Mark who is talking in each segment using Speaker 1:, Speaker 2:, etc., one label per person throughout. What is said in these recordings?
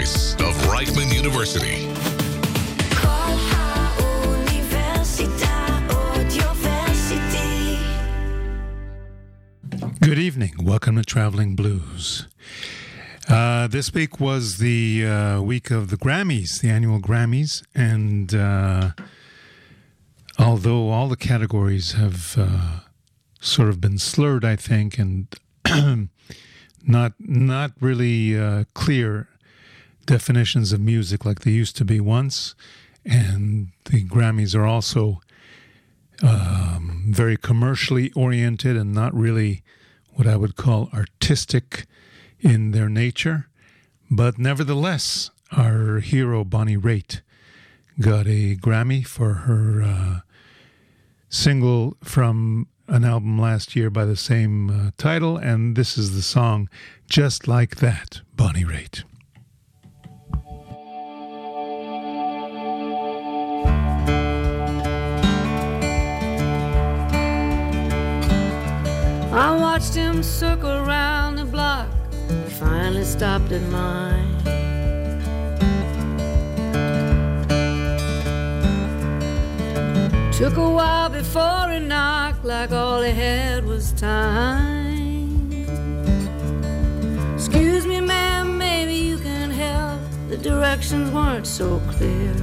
Speaker 1: voice of Reichman University.
Speaker 2: Good evening. Welcome to Traveling Blues. Uh, this week was the uh, week of the Grammys, the annual Grammys, and uh, although all the categories have uh, sort of been slurred, I think, and not not really uh, clear definitions of music like they used to be once, and the Grammys are also um, very commercially oriented and not really what I would call artistic in their nature. But nevertheless, our hero Bonnie Raitt got a Grammy for her uh, single from an album last year by the same uh, title, and this is the song Just Like That, Bonnie Raitt.
Speaker 3: I watched him circle around the block. He finally stopped at mine. Took a while before he knocked, like all he had was time. Excuse me, ma'am, maybe you can help. The directions weren't so clear.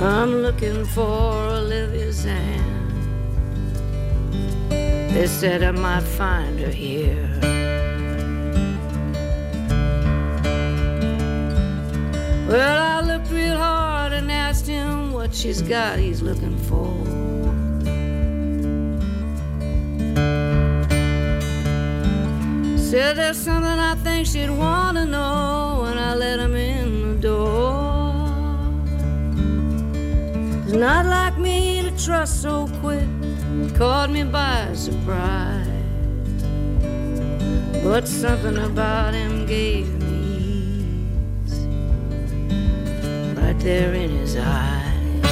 Speaker 3: I'm looking for Olivia's hand. They said I might find her here. Well, I looked real hard and asked him what she's got he's looking for. Said there's something I think she'd want to know when I let him in the door. It's not like me to trust so quick caught me by surprise. But something about him gave me ease right there in his eyes.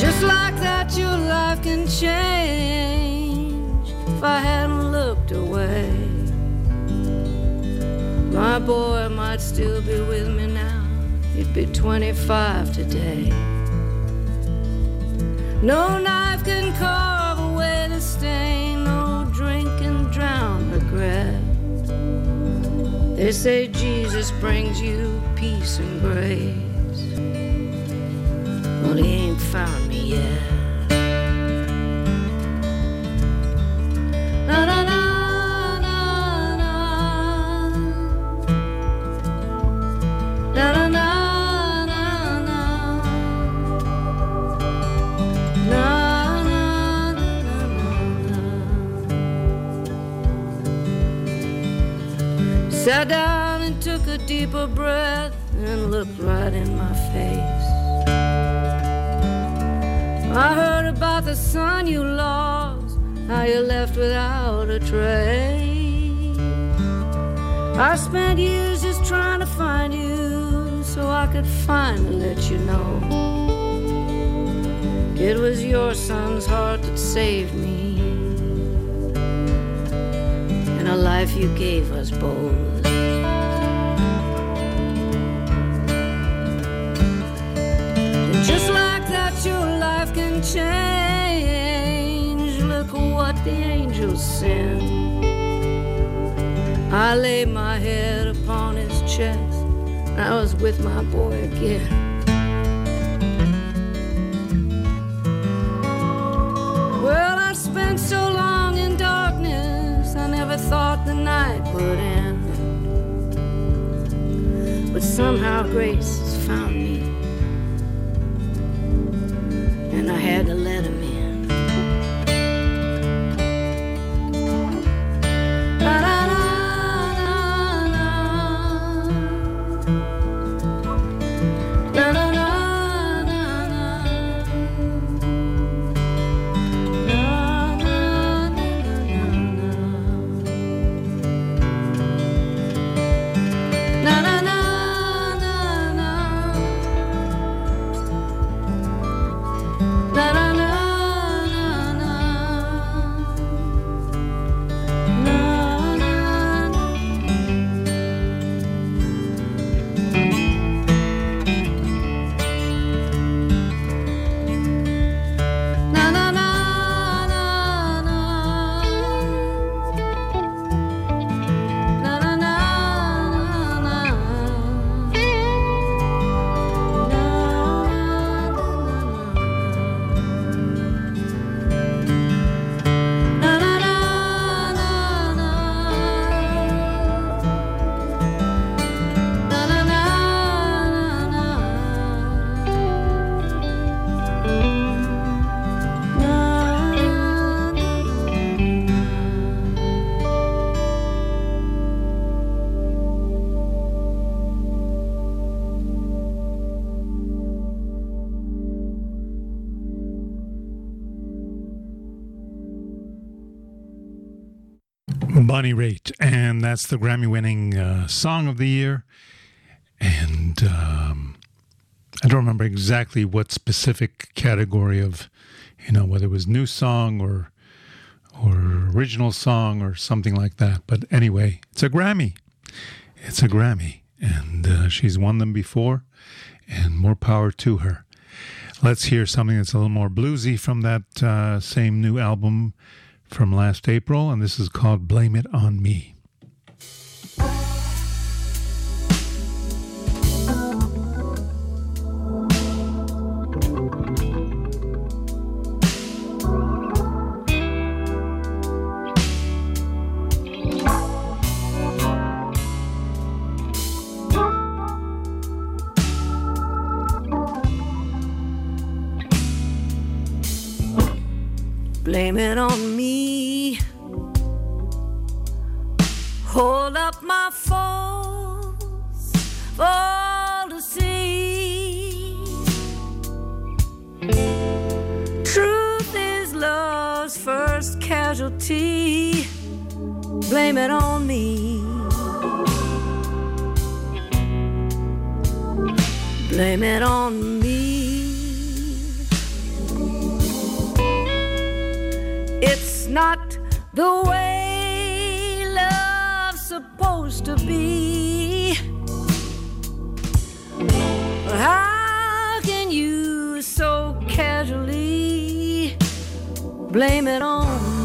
Speaker 3: Just like that, your life can change if I hadn't looked away. My boy might still be with me You'd be 25 today. No knife can carve away the stain, no drink can drown regret. They say Jesus brings you peace and grace. Well, he ain't found a deeper breath and looked right in my face. I heard about the son you lost, how you left without a trace. I spent years just trying to find you so I could finally let you know. It was your son's heart that saved me, and a life you gave us both. Just like that, your life can change. Look what the angels send. I laid my head upon his chest. I was with my boy again. Well, I spent so long in darkness, I never thought the night would end. But somehow grace
Speaker 2: Bonnie Raitt, and that's the Grammy winning uh, Song of the Year. And um, I don't remember exactly what specific category of, you know, whether it was new song or or original song or something like that. But anyway, it's a Grammy. It's a Grammy, and uh, she's won them before, and more power to her. Let's hear something that's a little more bluesy from that uh, same new album from last April, and this is called Blame It On Me.
Speaker 3: It on me. Blame it on me. It's not the way love's supposed to be. How can you so casually blame it on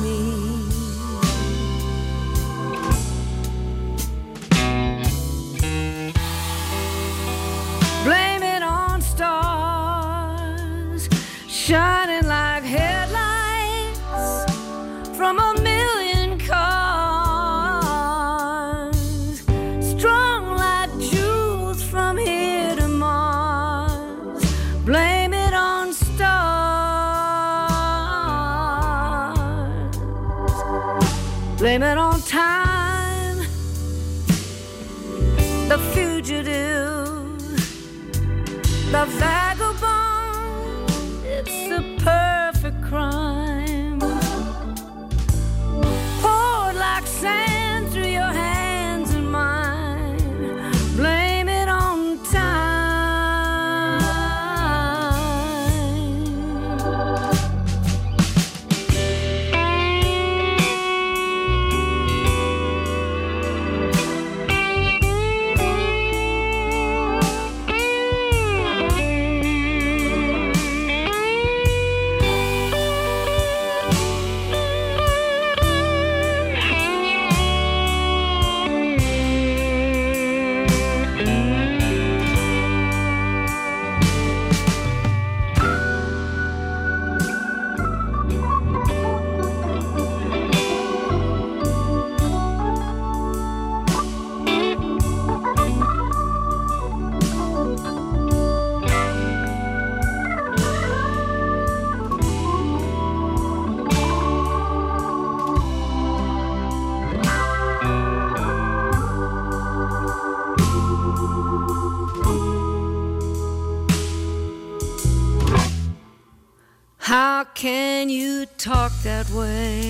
Speaker 3: way?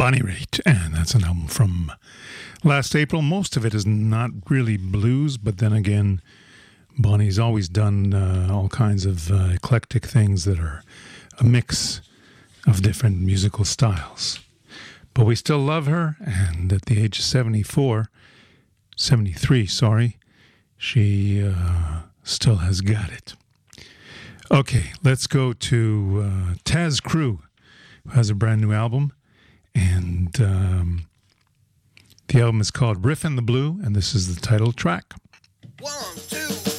Speaker 2: Bonnie Raitt, and that's an album from last April. Most of it is not really blues, but then again, Bonnie's always done uh, all kinds of uh, eclectic things that are a mix of different musical styles. But we still love her, and at the age of 74, 73, sorry, she uh, still has got it. Okay, let's go to uh, Tas Cru, who has a brand new album. And um, the album is called Riff in the Blue, and this is the title track.
Speaker 4: One, two,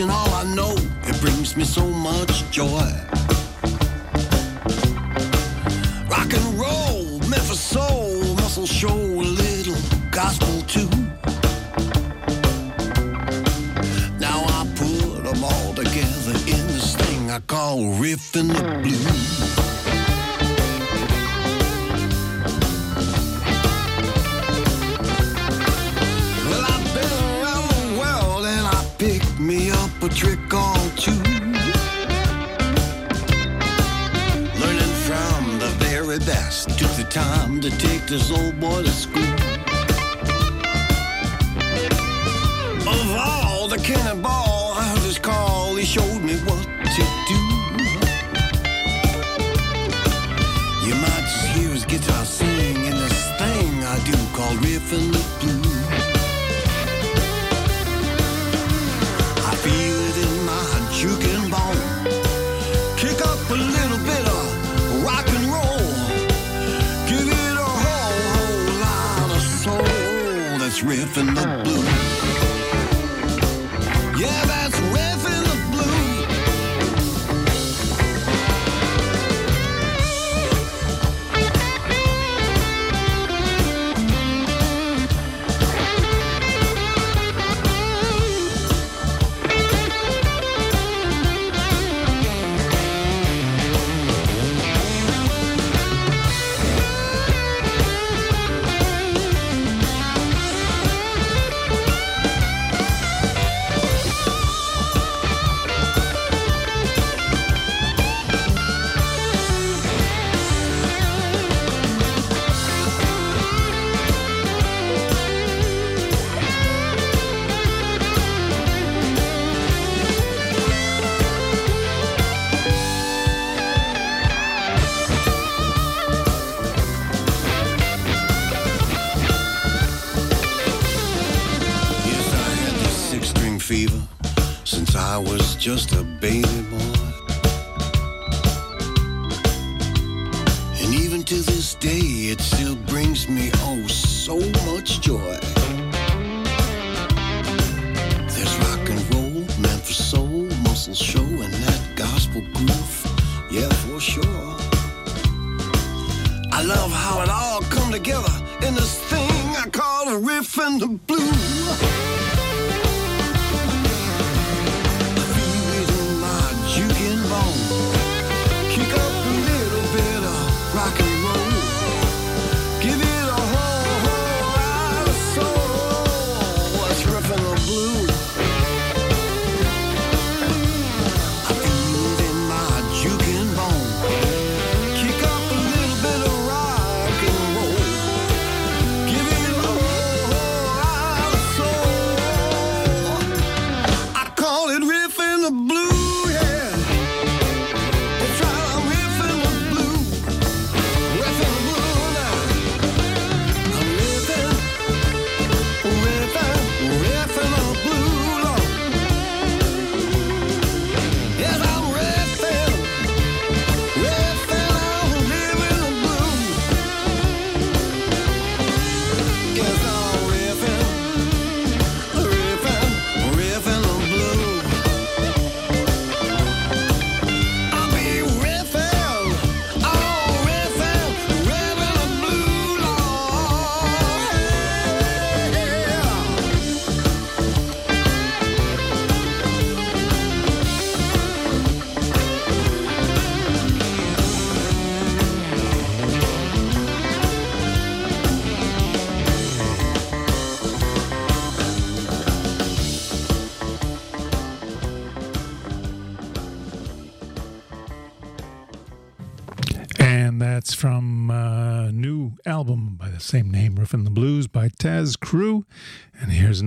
Speaker 4: And all I know. It brings me so much joy.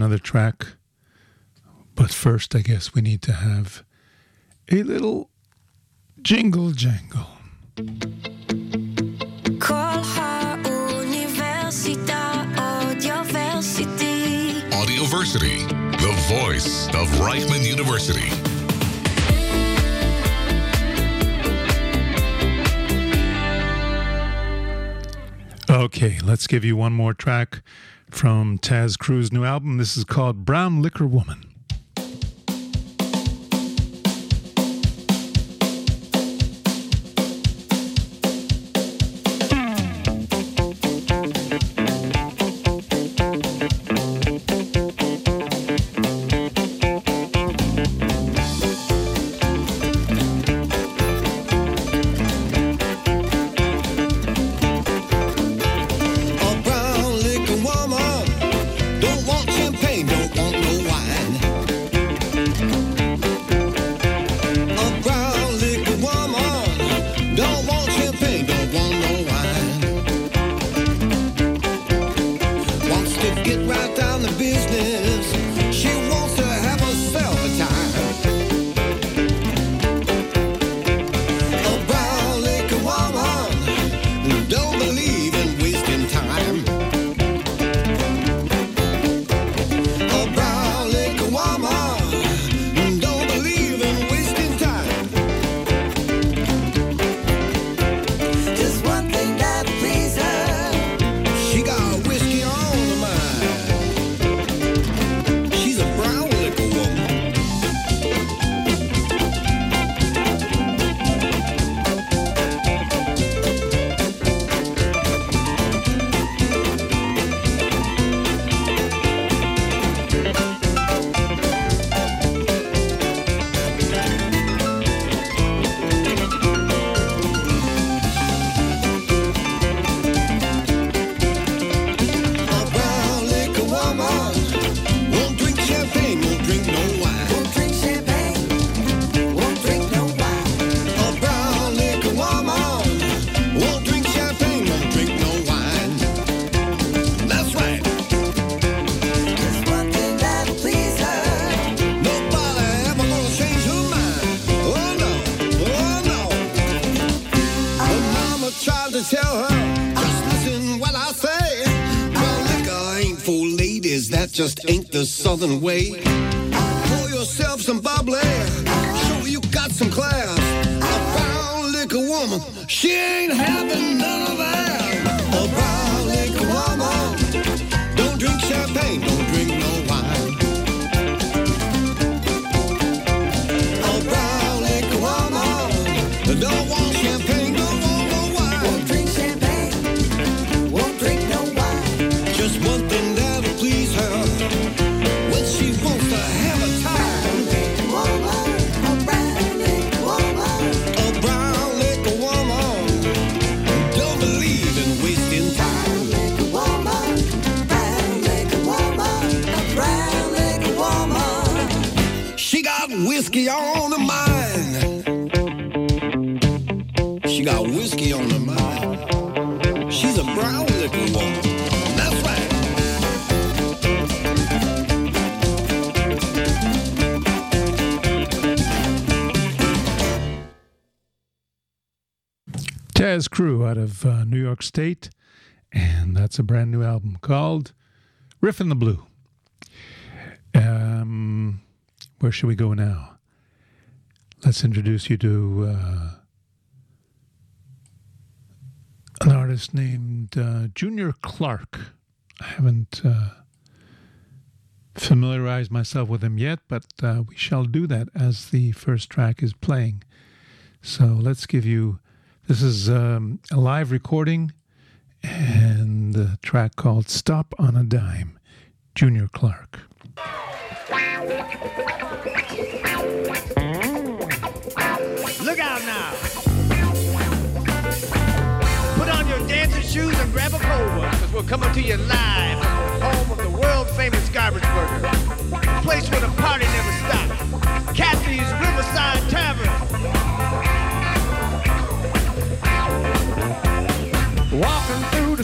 Speaker 2: Another track. But first, I guess we need to have a little jingle jangle.
Speaker 5: Audioversity.
Speaker 1: The voice of Reichman University.
Speaker 2: Okay, let's give you one more track from Tas Cru's new album. This is called Brown Liquor Woman.
Speaker 4: Tell her, just listen what I say. Brown liquor ain't for ladies, that just ain't the southern way. Pour yourself some bubbly, show you got some class. A brown liquor woman, she ain't having none of that. A brown liquor woman, don't drink champagne, don't drink
Speaker 2: Tas Cru out of uh, New York State. And that's a brand new album called Riff in the Blue. Um, where should we go now? Let's introduce you to uh, an artist named uh, Junior Clark. I haven't uh, familiarized myself with him yet, but uh, we shall do that as the first track is playing. So let's give you this is um, a live recording and a track called Stop on a Dime, Junior Clark.
Speaker 6: Look out now. Put on your dancing shoes and grab a one, because we're coming to you live from the home of the world famous garbage burger. A place where the party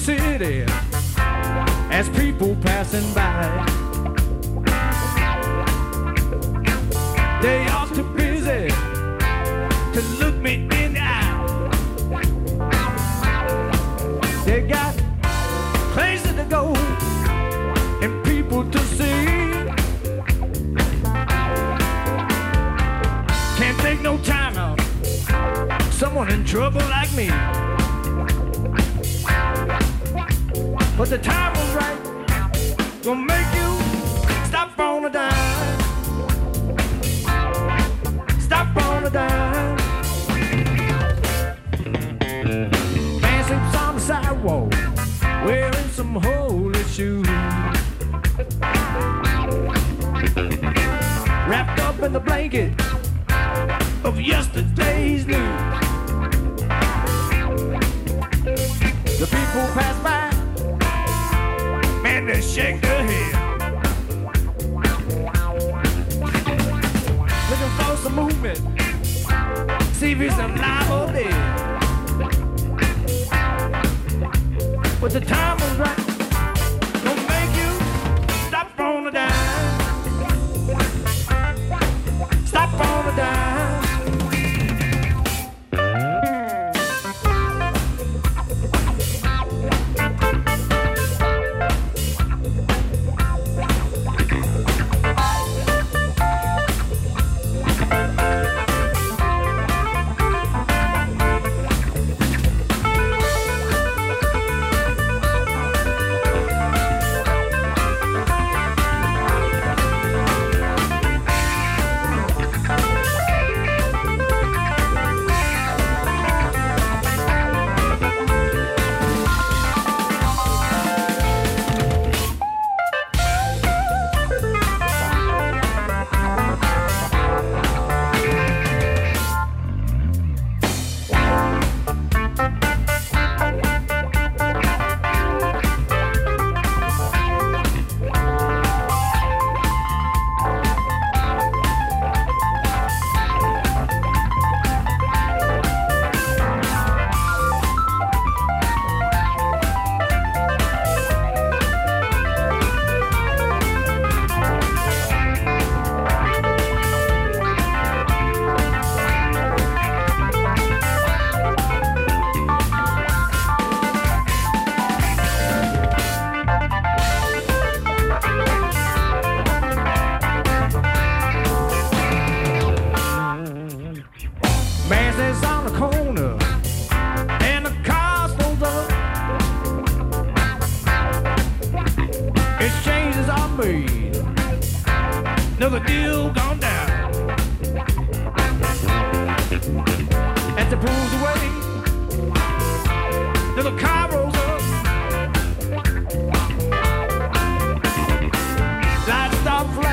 Speaker 7: city as people passing by. They are too busy to look me in the eye. They got places to go and people to see. Can't take no time out. Someone in trouble like me. But the time was right. Gonna make you stop on a dime. Stop on a dime. Sleeps on the sidewalk, wearing some holy shoes. Wrapped up in the blanket of yesterday's shake their head. Looking for some movement, see if he's alive or dead. But the time was right,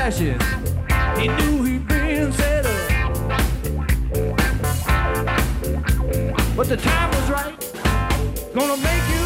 Speaker 7: He knew he'd been set up. But the time was right. Gonna make you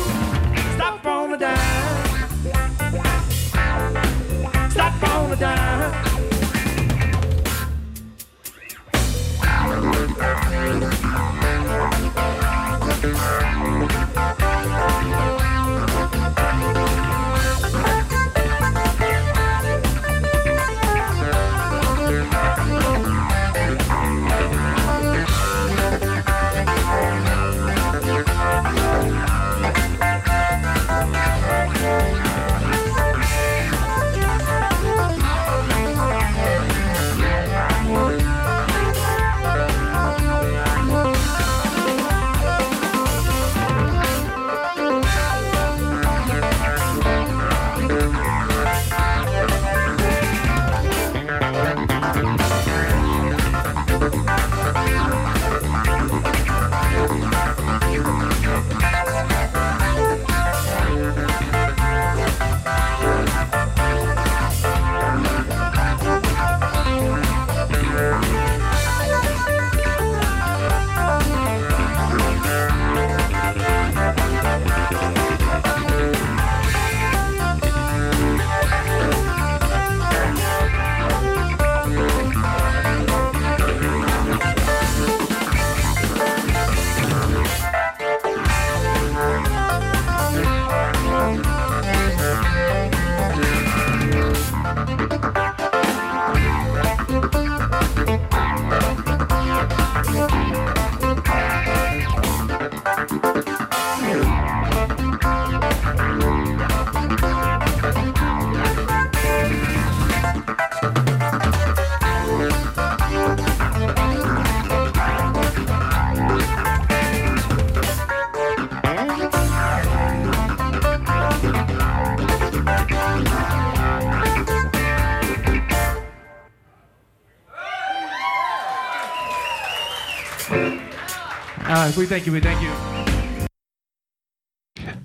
Speaker 7: Uh, we thank you. We thank you.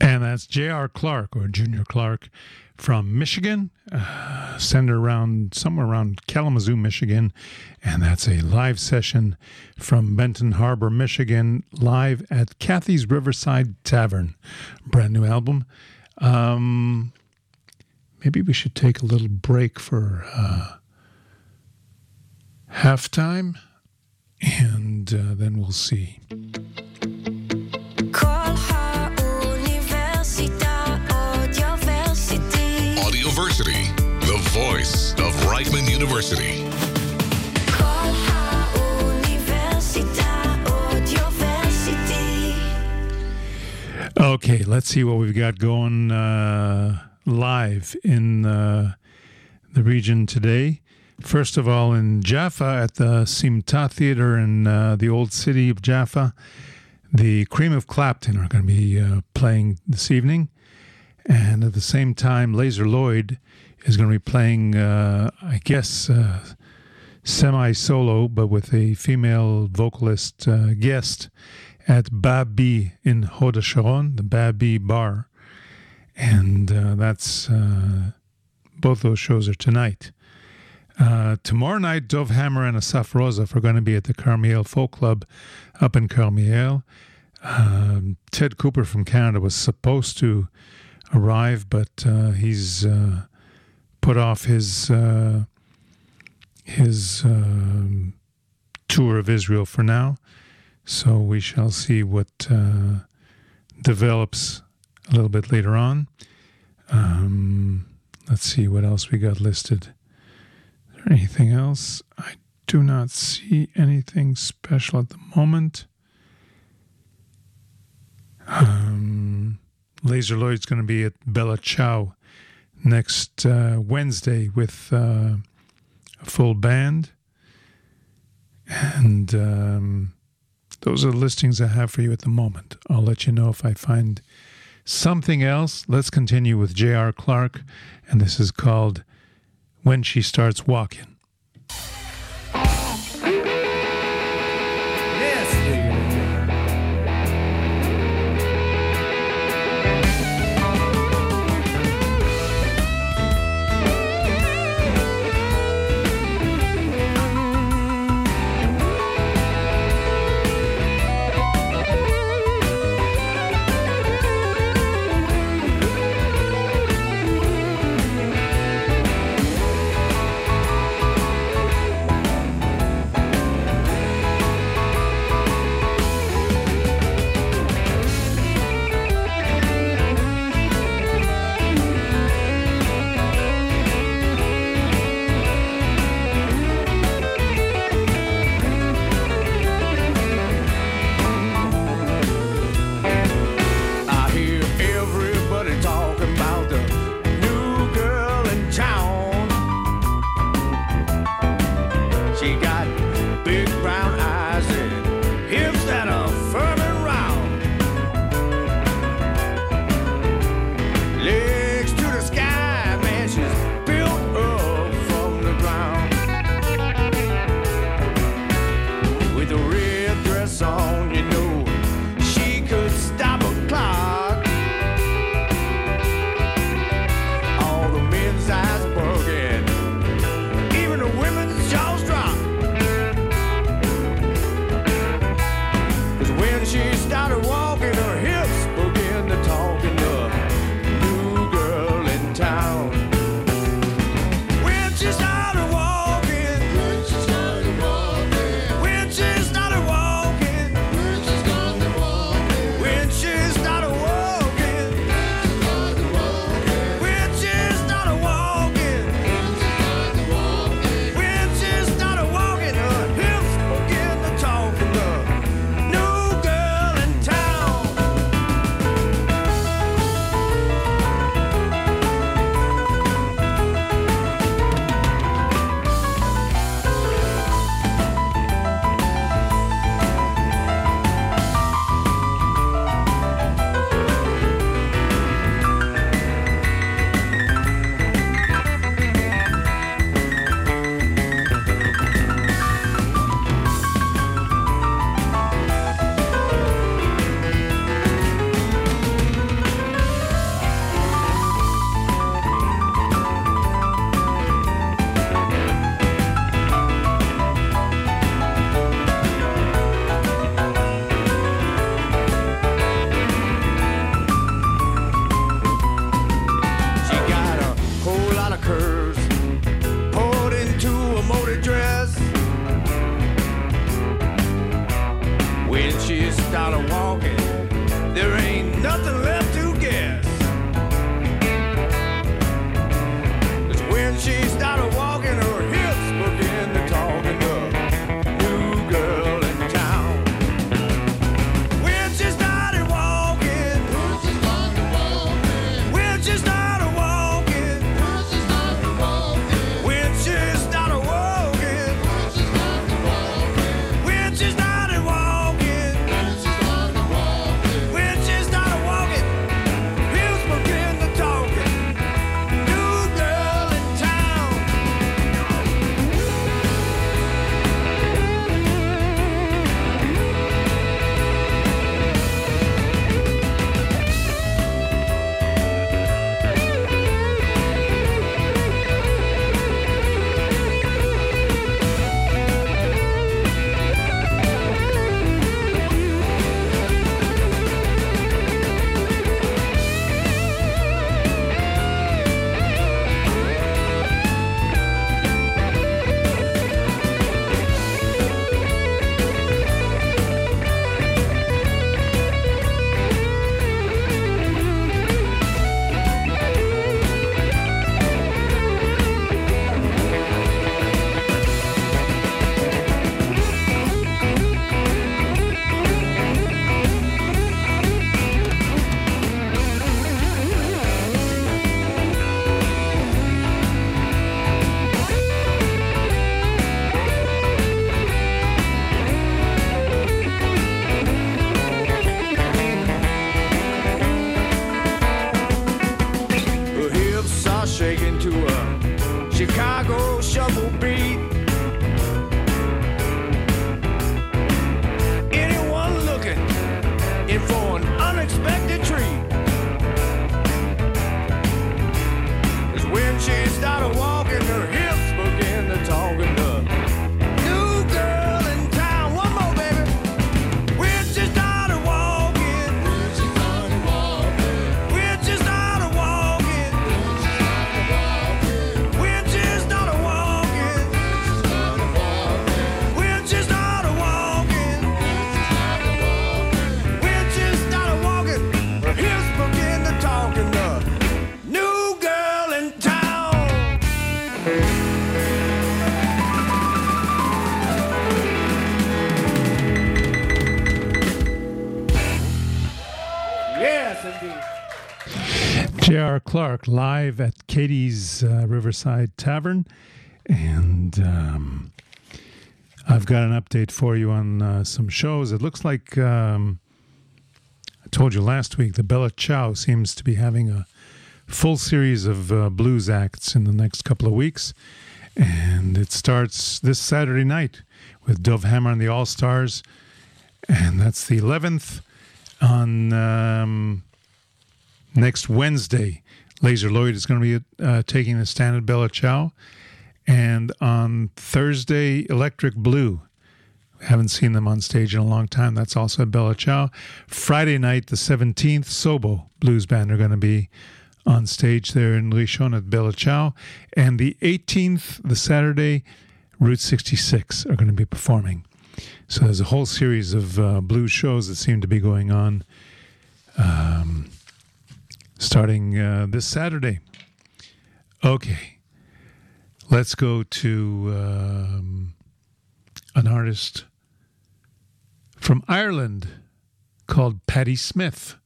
Speaker 2: And that's J.R. Clark or Junior Clark from Michigan. Uh, around somewhere around Kalamazoo, Michigan. And that's a live session from Benton Harbor, Michigan, live at Kathy's Riverside Tavern. Brand new album. Um, maybe we should take a little break for uh, halftime. And uh, then we'll see.
Speaker 1: Voice of Reichman University.
Speaker 2: Okay, let's see what we've got going uh, live in uh, the region today. First of all, in Jaffa at the Simta Theater in uh, the old city of Jaffa, the Cream of Clapton are going to be uh, playing this evening. And at the same time, Lazer Lloyd is going to be playing, uh, I guess, uh, semi solo, but with a female vocalist uh, guest at Babi in Hod Sharon, the Babi Bar. And uh, that's uh, both those shows are tonight. Uh, tomorrow night, Dov Hammer and Asaf Rozef are going to be at the Carmiel Folk Club up in Carmiel. Um, Ted Cooper from Canada was supposed to arrive, but he's put off his uh, his um, tour of Israel for now. So we shall see what uh, develops a little bit later on. Um, let's see what else we got listed. Is there anything else? I do not see anything special at the moment. Um, Lazer Lloyd's going to be at Bella Ciao next uh, Wednesday with uh, a full band. And um, those are the listings I have for you at the moment. I'll let you know if I find something else. Let's continue with J.R. Clark, and this is called When She Starts Walking. Clark live at Katie's uh, Riverside Tavern. And um, I've got an update for you on uh, some shows. It looks like um, I told you last week the Bella Ciao seems to be having a full series of uh, blues acts in the next couple of weeks. And it starts this Saturday night with Dov Hammer and the All Stars. And that's the 11th on. Um, next Wednesday, Lazer Lloyd is going to be uh, taking the stand at Bella Ciao. And on Thursday, Electric Blue. Haven't seen them on stage in a long time. That's also at Bella Ciao. Friday night, the 17th, Sobo Blues Band are going to be on stage there in Rishon at Bella Ciao. And the 18th, the Saturday, Route 66 are going to be performing. So there's a whole series of uh, blues shows that seem to be going on um, starting uh, this Saturday. Okay, let's go to um, an artist from Ireland called Paddy Smith.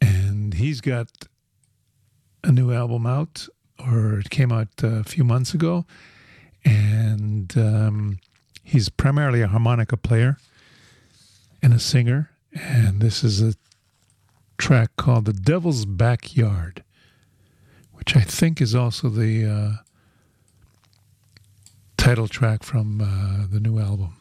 Speaker 2: And he's got a new album out, or it came out uh, a few months ago. And um, he's primarily a harmonica player and a singer. And this is a track called The Devil's Backyard, which I think is also the uh, title track from uh, the new album.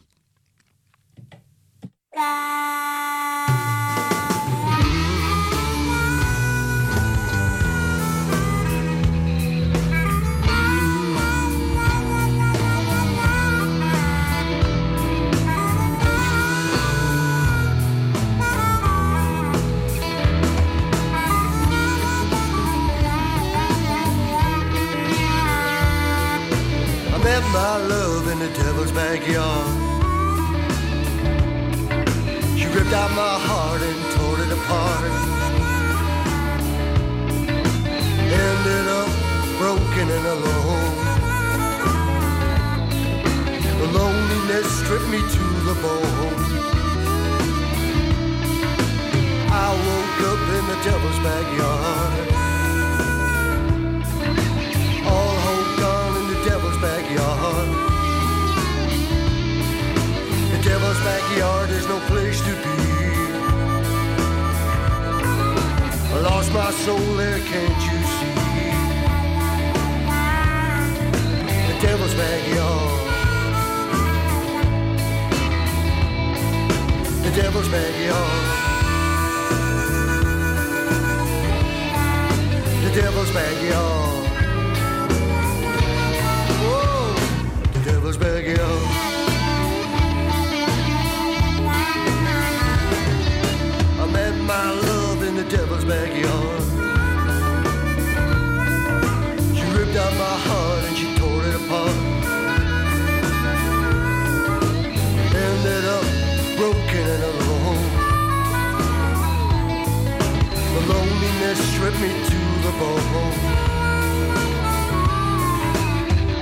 Speaker 4: My love in the devil's backyard. She
Speaker 8: ripped out my heart and tore it apart. Ended up broken and alone. The loneliness stripped me to the bone. My soul there, can't you see? The devil's backyard. The devil's backyard. The devil's backyard. Whoa, the devil's backyard. Loneliness stripped me to the bone.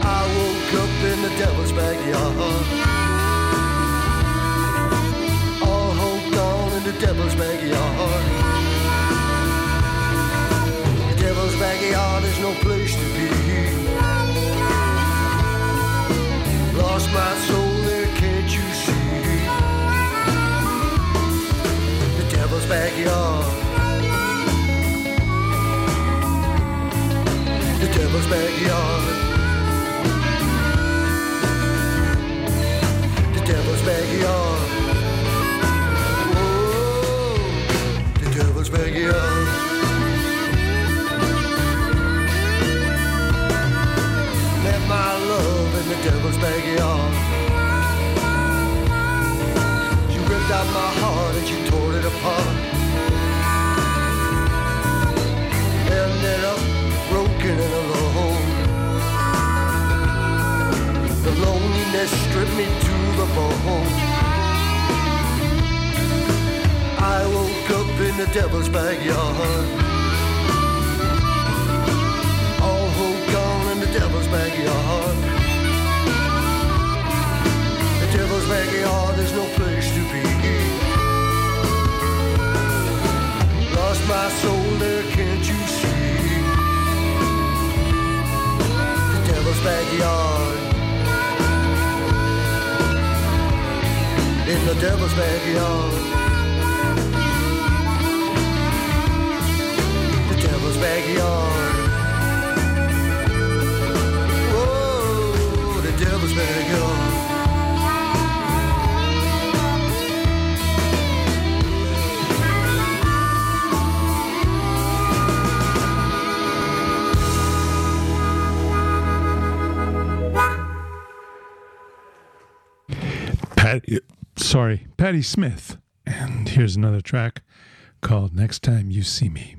Speaker 8: I woke up in the devil's backyard. All hope gone in the devil's backyard. The devil's backyard is no place to be. Lost my soul there, can't you see? The devil's backyard. Devil's backyard. The devil's backyard. Whoa, the devil's backyard. Met my love in the devil's backyard. She ripped out my heart loneliness stripped me to the bone. I woke up in the devil's backyard. All hope gone in the devil's backyard. The devil's backyard is no place to be. Lost my soul there, can't you see? The devil's backyard. In the devil's backyard. The devil's backyard. Whoa, the devil's backyard.
Speaker 2: Sorry, Paddy Smith. And here's another track called Next Time You See Me.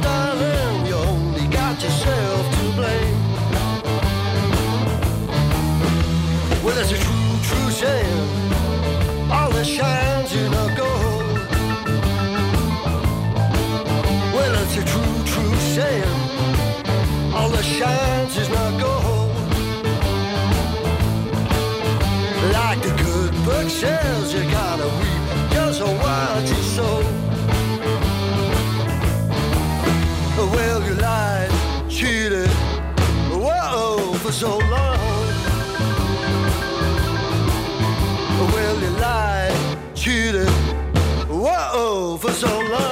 Speaker 8: Darling, you only got yourself to blame. Well, it's a true, true shame. All that shines gold. Well, it's a true, true saying. All that shines is not gold. Like the good book says, you gotta so long. Well, you lied, cheated, whoa, for so long.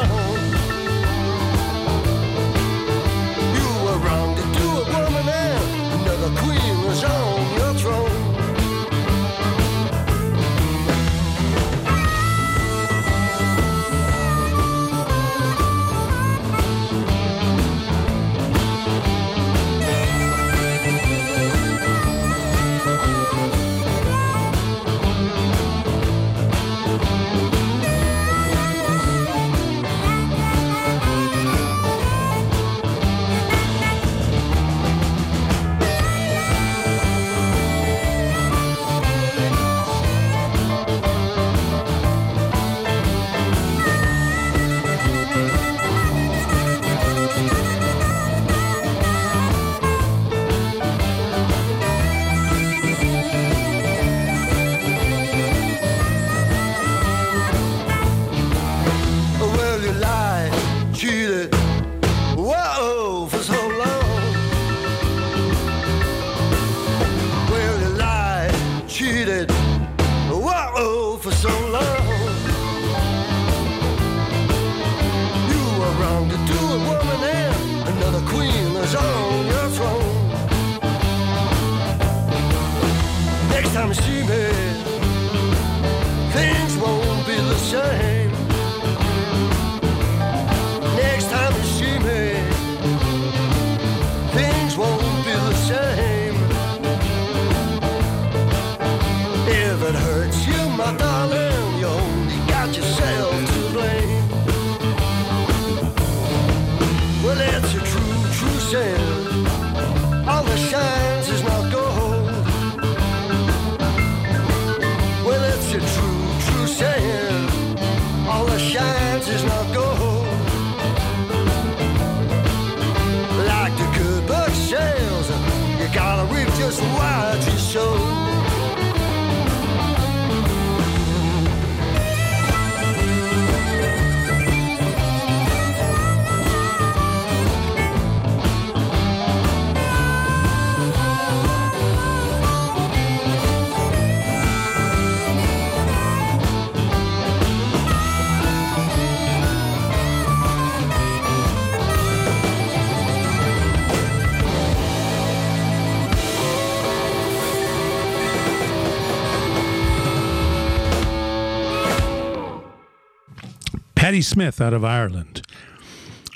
Speaker 2: Smith out of Ireland.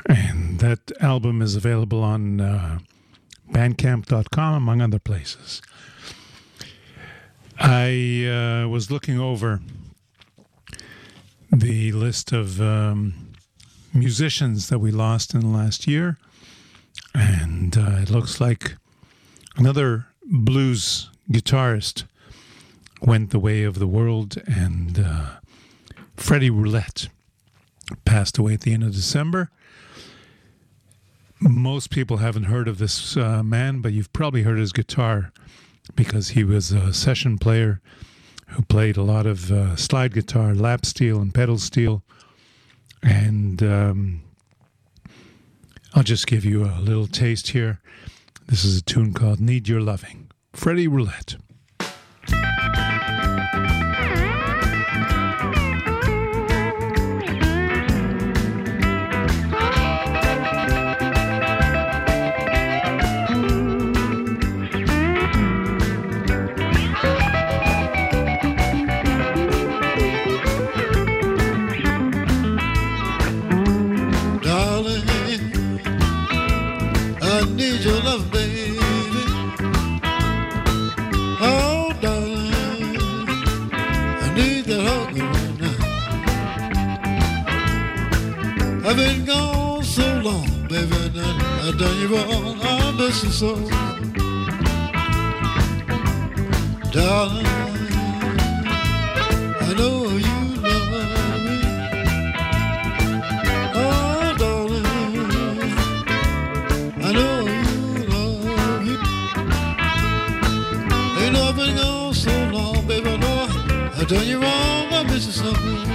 Speaker 2: And that album is available on uh, bandcamp.com, among other places. I uh, was looking over the list of um, musicians that we lost in the last year, and uh, it looks like another blues guitarist went the way of the world, and uh, Freddie Roulette passed away at the end of December. Most people haven't heard of this uh, man, but you've probably heard his guitar because he was a session player who played a lot of uh, slide guitar, lap steel, and pedal steel. And um, I'll just give you a little taste here. This is a tune called Need Your Loving. Freddie Roulette.
Speaker 9: I've been gone so long, baby, I, I done you wrong. I miss you so. Darling, I know you love me. Oh, darling, I know you love me. Ain't I've been gone so long, baby. Know I done you wrong. I miss you so.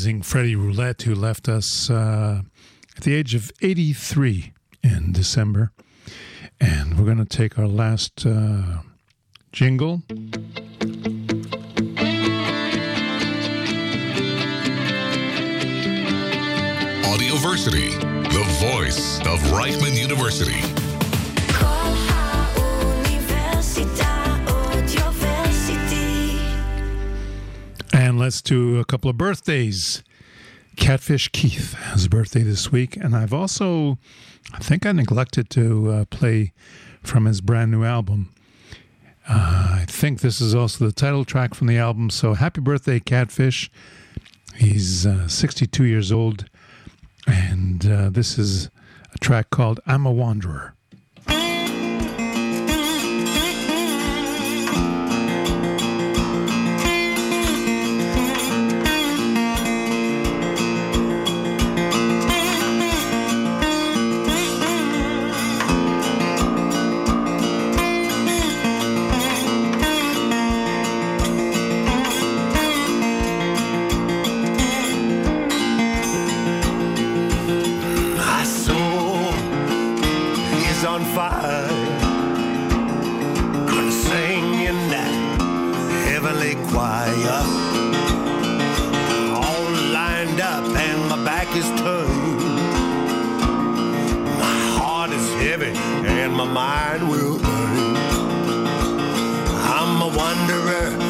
Speaker 2: Freddie Roulette, who left us uh, at the age of 83 in December. And we're going to take our last uh, jingle.
Speaker 1: Audioversity, the voice of Reichman University.
Speaker 2: And let's do a couple of birthdays. Catfish Keith has a birthday this week, and I've also, I think I neglected to uh, play from his brand new album. Uh, I think this is also the title track from the album. So happy birthday, Catfish. He's uh, 62 years old, and uh, this is a track called I'm a Wanderer.
Speaker 6: heavy and my mind will burn. I'm a wanderer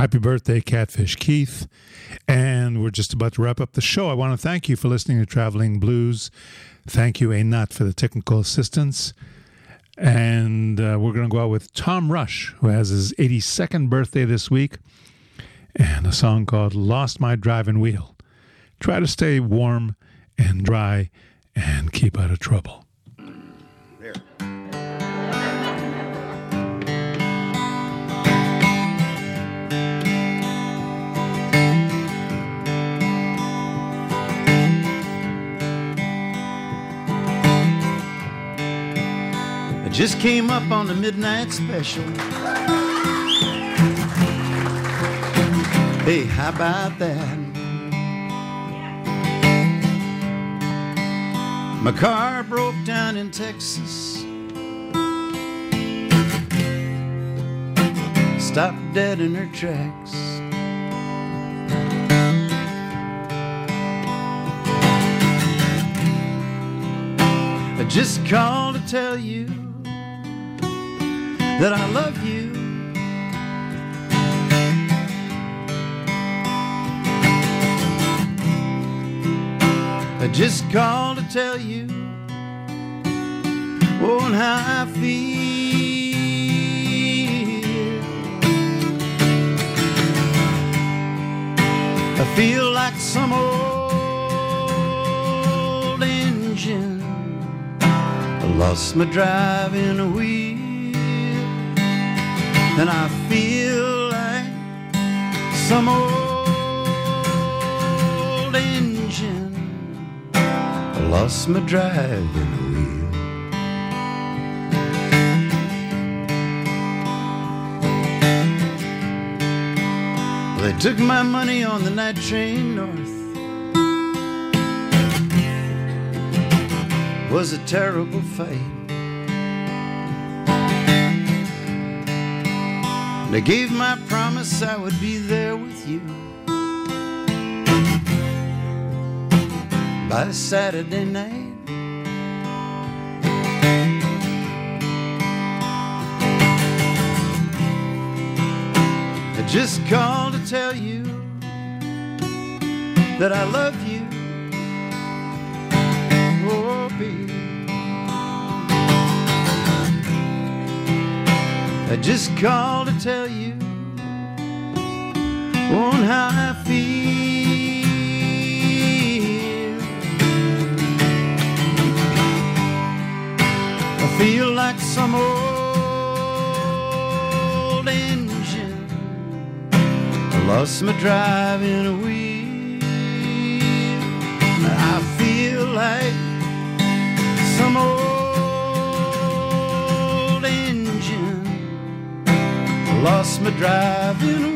Speaker 6: Happy
Speaker 2: birthday, Catfish Keith. And we're just about to wrap up the show. I want to thank you for listening to Traveling Blues. Thank you, Anat, for the technical assistance. And uh, we're going to go out with Tom Rush, who has his 82nd birthday this week, and a song called Lost My Driving Wheel. Try to stay warm and dry and keep out of trouble.
Speaker 10: Just came up on the midnight special. Hey, how about that? My car broke down in Texas. Stopped dead in her tracks. I just called to tell you that I love you. I just called to tell you oh, and how I feel. I feel like some old engine. I lost my driving wheel. And I feel like some old engine. I lost my driving wheel. They took my money on the night train north. Was a terrible fight. And I gave my promise I would be there with you by Saturday night. I just called to tell you that I love you. Oh, baby. I just called to tell you on how I feel. I feel like some old engine. I lost my driving wheel. I feel like lost my driving